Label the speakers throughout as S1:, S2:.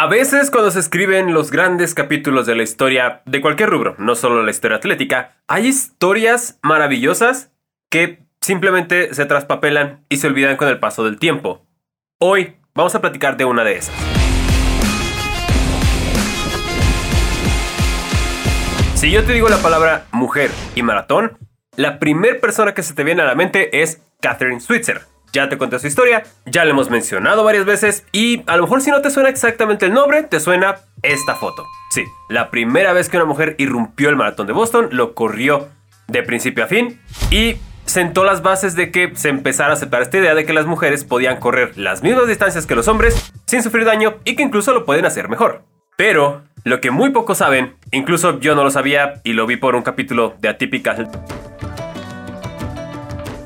S1: A veces cuando se escriben los grandes capítulos de la historia de cualquier rubro, no solo la historia atlética, hay historias maravillosas que simplemente se traspapelan y se olvidan con el paso del tiempo. Hoy vamos a platicar de una de esas. Si yo te digo la palabra mujer y maratón, la primera persona que se te viene a la mente es Catherine Switzer. Ya te conté su historia, ya la hemos mencionado varias veces y a lo mejor si no te suena exactamente el nombre, te suena esta foto. Sí, la primera vez que una mujer irrumpió el maratón de Boston, lo corrió de principio a fin y sentó las bases de que se empezara a aceptar esta idea de que las mujeres podían correr las mismas distancias que los hombres sin sufrir daño y que incluso lo pueden hacer mejor. Pero lo que muy pocos saben, incluso yo no lo sabía y lo vi por un capítulo de Atypical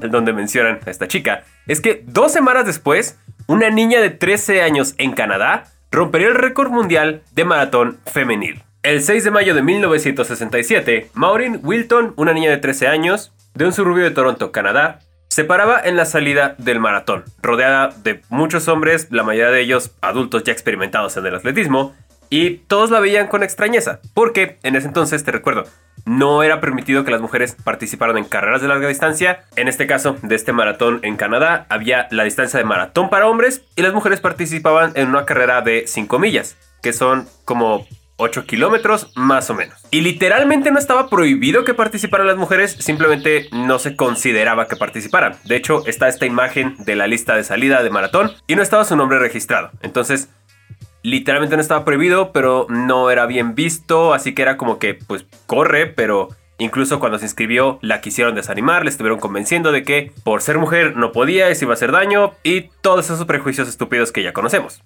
S1: donde mencionan a esta chica, es que dos semanas después, una niña de 13 años en Canadá rompería el récord mundial de maratón femenil. El 6 de mayo de 1967, Maureen Wilton, una niña de 13 años, de un suburbio de Toronto, Canadá, se paraba en la salida del maratón, rodeada de muchos hombres, la mayoría de ellos adultos ya experimentados en el atletismo, y todos la veían con extrañeza, porque en ese entonces, te recuerdo, no era permitido que las mujeres participaran en carreras de larga distancia. En este caso, de este maratón en Canadá, había la distancia de maratón para hombres y las mujeres participaban en una carrera de 5 millas, que son como 8 kilómetros más o menos. Y literalmente no estaba prohibido que participaran las mujeres, simplemente no se consideraba que participaran. De hecho, está esta imagen de la lista de salida de maratón y no estaba su nombre registrado. Entonces, literalmente no estaba prohibido, pero no era bien visto, así que era como que, pues, corre, pero incluso cuando se inscribió la quisieron desanimar, le estuvieron convenciendo de que por ser mujer no podía y se iba a hacer daño y todos esos prejuicios estúpidos que ya conocemos.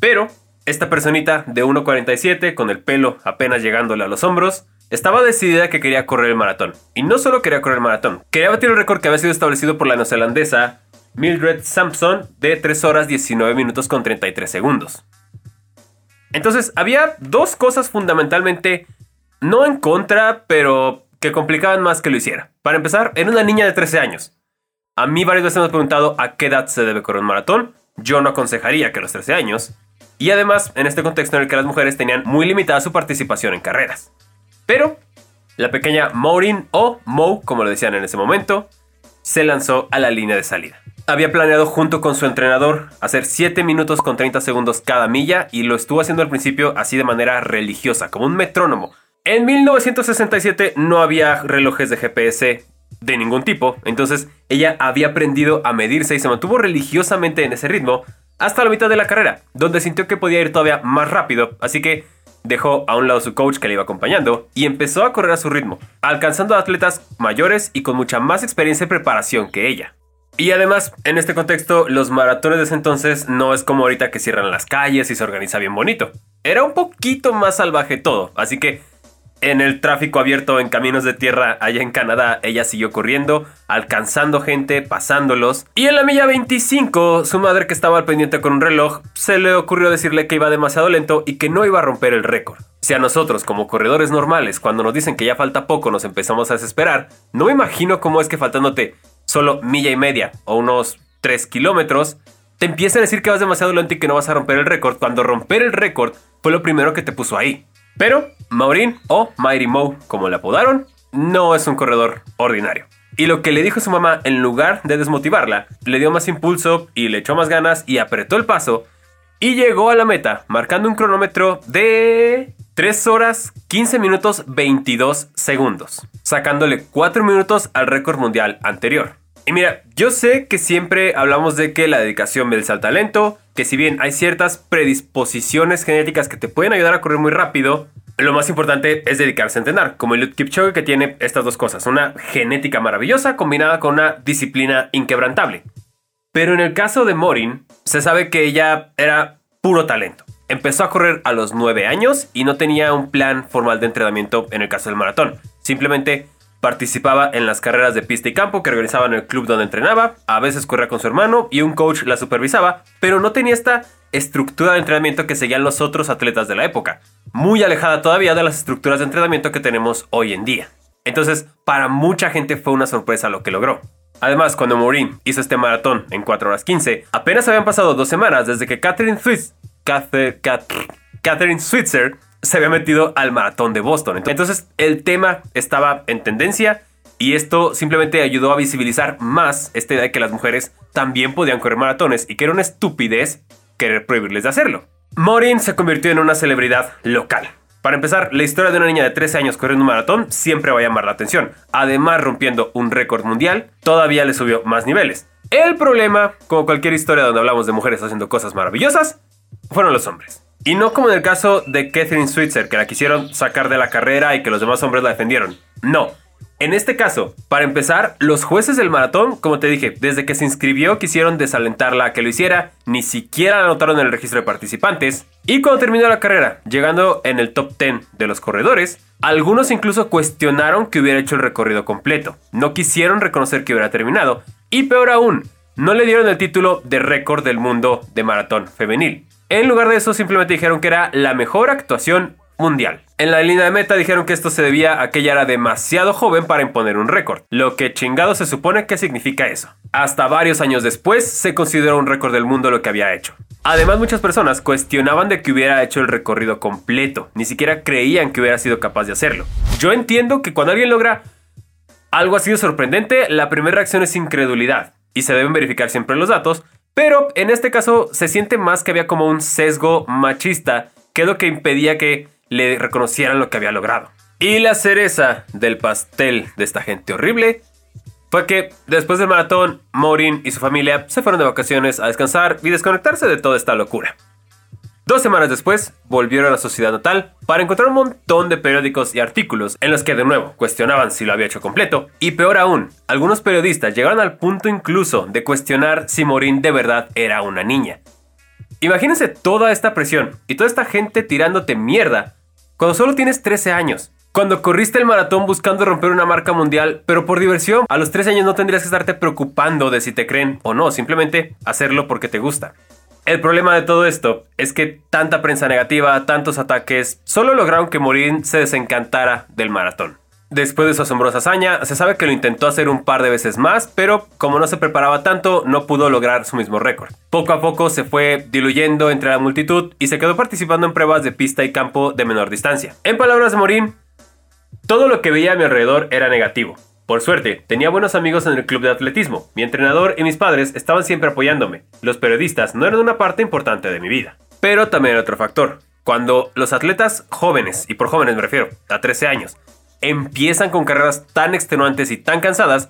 S1: Pero esta personita de 1.47 con el pelo apenas llegándole a los hombros, estaba decidida que quería correr el maratón. Y no solo quería correr el maratón, quería batir el récord que había sido establecido por la neozelandesa Mildred Sampson de 3 horas 19 minutos con 33 segundos. Entonces, había dos cosas fundamentalmente no en contra, pero que complicaban más que lo hiciera. Para empezar, era una niña de 13 años. A mí varias veces me han preguntado a qué edad se debe correr un maratón. Yo no aconsejaría que a los 13 años. Y además, en este contexto en el que las mujeres tenían muy limitada su participación en carreras. Pero, la pequeña Maureen, o Mo, como le decían en ese momento, se lanzó a la línea de salida. Había planeado junto con su entrenador hacer 7 minutos con 30 segundos cada milla y lo estuvo haciendo al principio así de manera religiosa, como un metrónomo. En 1967 no había relojes de GPS de ningún tipo, entonces ella había aprendido a medirse y se mantuvo religiosamente en ese ritmo hasta la mitad de la carrera, donde sintió que podía ir todavía más rápido, así que dejó a un lado su coach que le iba acompañando y empezó a correr a su ritmo, alcanzando a atletas mayores y con mucha más experiencia y preparación que ella. Y además, en este contexto, los maratones de ese entonces no es como ahorita que cierran las calles y se organiza bien bonito. Era un poquito más salvaje todo, así que en el tráfico abierto en caminos de tierra allá en Canadá, ella siguió corriendo, alcanzando gente, pasándolos. Y en la milla 25, su madre que estaba al pendiente con un reloj, se le ocurrió decirle que iba demasiado lento y que no iba a romper el récord. Si a nosotros, como corredores normales, cuando nos dicen que ya falta poco, nos empezamos a desesperar, no me imagino cómo es que faltándote solo milla y media o unos 3 kilómetros, te empiezan a decir que vas demasiado lento y que no vas a romper el récord, cuando romper el récord fue lo primero que te puso ahí. Pero Maureen, o Mighty Mo, como le apodaron, no es un corredor ordinario. Y lo que le dijo su mamá, en lugar de desmotivarla, le dio más impulso y le echó más ganas y apretó el paso y llegó a la meta, marcando un cronómetro de 3 horas 15 minutos 22 segundos, sacándole 4 minutos al récord mundial anterior. Y mira, yo sé que siempre hablamos de que la dedicación vence al talento, que si bien hay ciertas predisposiciones genéticas que te pueden ayudar a correr muy rápido, lo más importante es dedicarse a entrenar, como el Kipchoge que tiene estas dos cosas, una genética maravillosa combinada con una disciplina inquebrantable. Pero en el caso de Morin, se sabe que ella era puro talento. Empezó a correr a los 9 años y no tenía un plan formal de entrenamiento en el caso del maratón. Simplemente Participaba en las carreras de pista y campo que organizaba en el club donde entrenaba, a veces corría con su hermano y un coach la supervisaba, pero no tenía esta estructura de entrenamiento que seguían los otros atletas de la época, muy alejada todavía de las estructuras de entrenamiento que tenemos hoy en día. Entonces, para mucha gente fue una sorpresa lo que logró. Además, cuando Maureen hizo este maratón en 4 horas 15, apenas habían pasado dos semanas desde que Catherine Swiss, Catherine Switzer se había metido al maratón de Boston. Entonces el tema estaba en tendencia y esto simplemente ayudó a visibilizar más esta idea de que las mujeres también podían correr maratones y que era una estupidez querer prohibirles de hacerlo. Maureen se convirtió en una celebridad local. Para empezar, la historia de una niña de 13 años corriendo un maratón siempre va a llamar la atención. Además, rompiendo un récord mundial, todavía le subió más niveles. El problema, como cualquier historia donde hablamos de mujeres haciendo cosas maravillosas, fueron los hombres. Y no como en el caso de Catherine Switzer, que la quisieron sacar de la carrera y que los demás hombres la defendieron. No, en este caso, para empezar, los jueces del maratón, como te dije, desde que se inscribió quisieron desalentarla a que lo hiciera, ni siquiera la anotaron en el registro de participantes, y cuando terminó la carrera, llegando en el top 10 de los corredores, algunos incluso cuestionaron que hubiera hecho el recorrido completo, no quisieron reconocer que hubiera terminado, y peor aún, no le dieron el título de récord del mundo de maratón femenil. En lugar de eso, simplemente dijeron que era la mejor actuación mundial. En la línea de meta dijeron que esto se debía a que ella era demasiado joven para imponer un récord. Lo que chingado se supone que significa eso. Hasta varios años después se consideró un récord del mundo lo que había hecho. Además muchas personas cuestionaban de que hubiera hecho el recorrido completo, ni siquiera creían que hubiera sido capaz de hacerlo. Yo entiendo que cuando alguien logra algo así de sorprendente, la primera reacción es incredulidad, y se deben verificar siempre los datos, pero en este caso se siente más que había como un sesgo machista, que es lo que impedía que le reconocieran lo que había logrado. Y la cereza del pastel de esta gente horrible fue que después del maratón, Maureen y su familia se fueron de vacaciones a descansar y desconectarse de toda esta locura. Dos semanas después, volvieron a la sociedad natal para encontrar un montón de periódicos y artículos en los que de nuevo cuestionaban si lo había hecho completo. Y peor aún, algunos periodistas llegaron al punto incluso de cuestionar si Maureen de verdad era una niña. Imagínense toda esta presión y toda esta gente tirándote mierda cuando solo tienes 13 años. Cuando corriste el maratón buscando romper una marca mundial, pero por diversión, a los 13 años no tendrías que estarte preocupando de si te creen o no, simplemente hacerlo porque te gusta. El problema de todo esto es que tanta prensa negativa, tantos ataques, solo lograron que Morin se desencantara del maratón. Después de su asombrosa hazaña, se sabe que lo intentó hacer un par de veces más, pero como no se preparaba tanto, no pudo lograr su mismo récord. Poco a poco se fue diluyendo entre la multitud y se quedó participando en pruebas de pista y campo de menor distancia. En palabras de Morín, todo lo que veía a mi alrededor era negativo. Por suerte, tenía buenos amigos en el club de atletismo. Mi entrenador y mis padres estaban siempre apoyándome. Los periodistas no eran una parte importante de mi vida. Pero también hay otro factor. Cuando los atletas jóvenes, y por jóvenes me refiero, a 13 años, empiezan con carreras tan extenuantes y tan cansadas,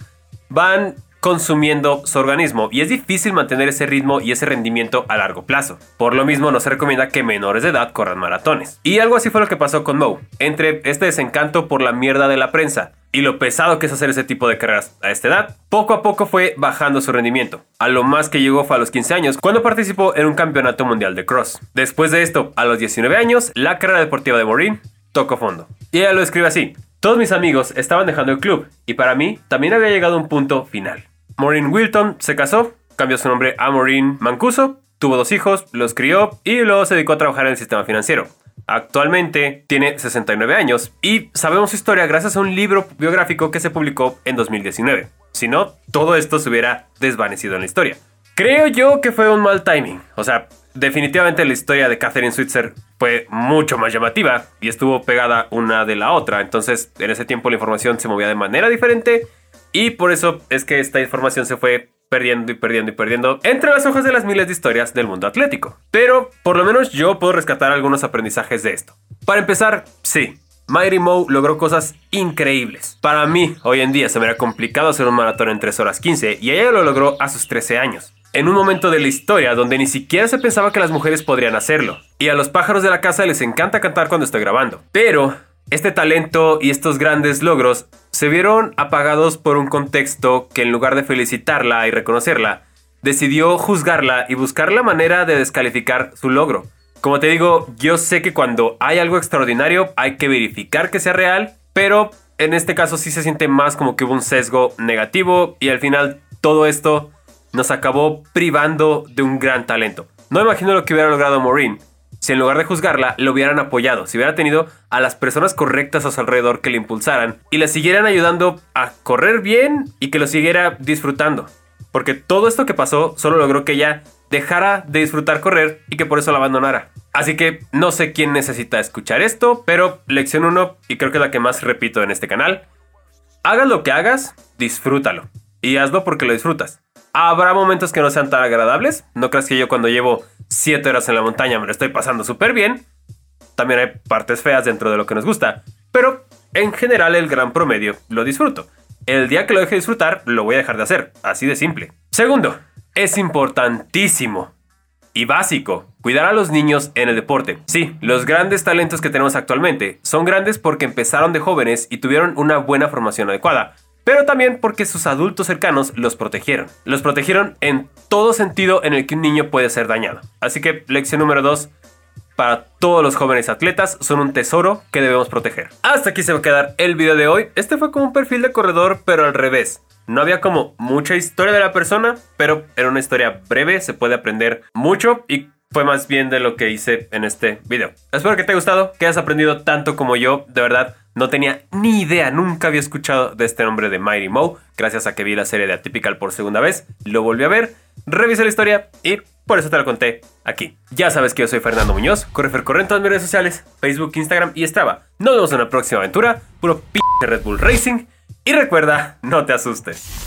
S1: van consumiendo su organismo y es difícil mantener ese ritmo y ese rendimiento a largo plazo. Por lo mismo no se recomienda que menores de edad corran maratones. Y algo así fue lo que pasó con Mo. Entre este desencanto por la mierda de la prensa y lo pesado que es hacer ese tipo de carreras a esta edad, poco a poco fue bajando su rendimiento. A lo más que llegó fue a los 15 años, cuando participó en un campeonato mundial de cross. Después de esto, a los 19 años, la carrera deportiva de Maureen tocó fondo. Y ella lo escribe así. Todos mis amigos estaban dejando el club y para mí también había llegado un punto final. Maureen Wilton se casó, cambió su nombre a Maureen Mancuso, tuvo dos hijos, los crió y luego se dedicó a trabajar en el sistema financiero. Actualmente tiene 69 años y sabemos su historia gracias a un libro biográfico que se publicó en 2019. Si no, todo esto se hubiera desvanecido en la historia. Creo yo que fue un mal timing. O sea, definitivamente la historia de Catherine Switzer fue mucho más llamativa y estuvo pegada una de la otra. Entonces, en ese tiempo la información se movía de manera diferente y por eso es que esta información se fue perdiendo y perdiendo y perdiendo entre las hojas de las miles de historias del mundo atlético. Pero por lo menos yo puedo rescatar algunos aprendizajes de esto. Para empezar, sí, Mighty Mo logró cosas increíbles. Para mí, hoy en día se me era complicado hacer un maratón en 3 horas 15 y ella lo logró a sus 13 años en un momento de la historia donde ni siquiera se pensaba que las mujeres podrían hacerlo. Y a los pájaros de la casa les encanta cantar cuando estoy grabando. Pero este talento y estos grandes logros se vieron apagados por un contexto que en lugar de felicitarla y reconocerla, decidió juzgarla y buscar la manera de descalificar su logro. Como te digo, yo sé que cuando hay algo extraordinario hay que verificar que sea real, pero en este caso sí se siente más como que hubo un sesgo negativo y al final todo esto nos acabó privando de un gran talento. No imagino lo que hubiera logrado Maureen si en lugar de juzgarla, lo hubieran apoyado, si hubiera tenido a las personas correctas a su alrededor que le impulsaran y la siguieran ayudando a correr bien y que lo siguiera disfrutando. Porque todo esto que pasó solo logró que ella dejara de disfrutar correr y que por eso la abandonara. Así que no sé quién necesita escuchar esto, pero lección 1, y creo que la que más repito en este canal, hagas lo que hagas, disfrútalo. Y hazlo porque lo disfrutas. Habrá momentos que no sean tan agradables. No creas que yo cuando llevo 7 horas en la montaña me lo estoy pasando súper bien. También hay partes feas dentro de lo que nos gusta. Pero en general el gran promedio lo disfruto. El día que lo deje de disfrutar, lo voy a dejar de hacer. Así de simple. Segundo, es importantísimo y básico cuidar a los niños en el deporte. Sí, los grandes talentos que tenemos actualmente son grandes porque empezaron de jóvenes y tuvieron una buena formación adecuada pero también porque sus adultos cercanos los protegieron. Los protegieron en todo sentido en el que un niño puede ser dañado. Así que lección número 2, para todos los jóvenes atletas son un tesoro que debemos proteger. Hasta aquí se va a quedar el video de hoy. Este fue como un perfil de corredor, pero al revés. No había como mucha historia de la persona, pero era una historia breve, se puede aprender mucho y fue más bien de lo que hice en este video. Espero que te haya gustado, que hayas aprendido tanto como yo, de verdad. No tenía ni idea, nunca había escuchado de este nombre de Mighty Mo. Gracias a que vi la serie de Atypical por segunda vez, lo volví a ver, revisé la historia y por eso te la conté aquí. Ya sabes que yo soy Fernando Muñoz, corre corre en todas mis redes sociales, Facebook, Instagram y Strava. Nos vemos en la próxima aventura, puro p de Red Bull Racing. Y recuerda, no te asustes.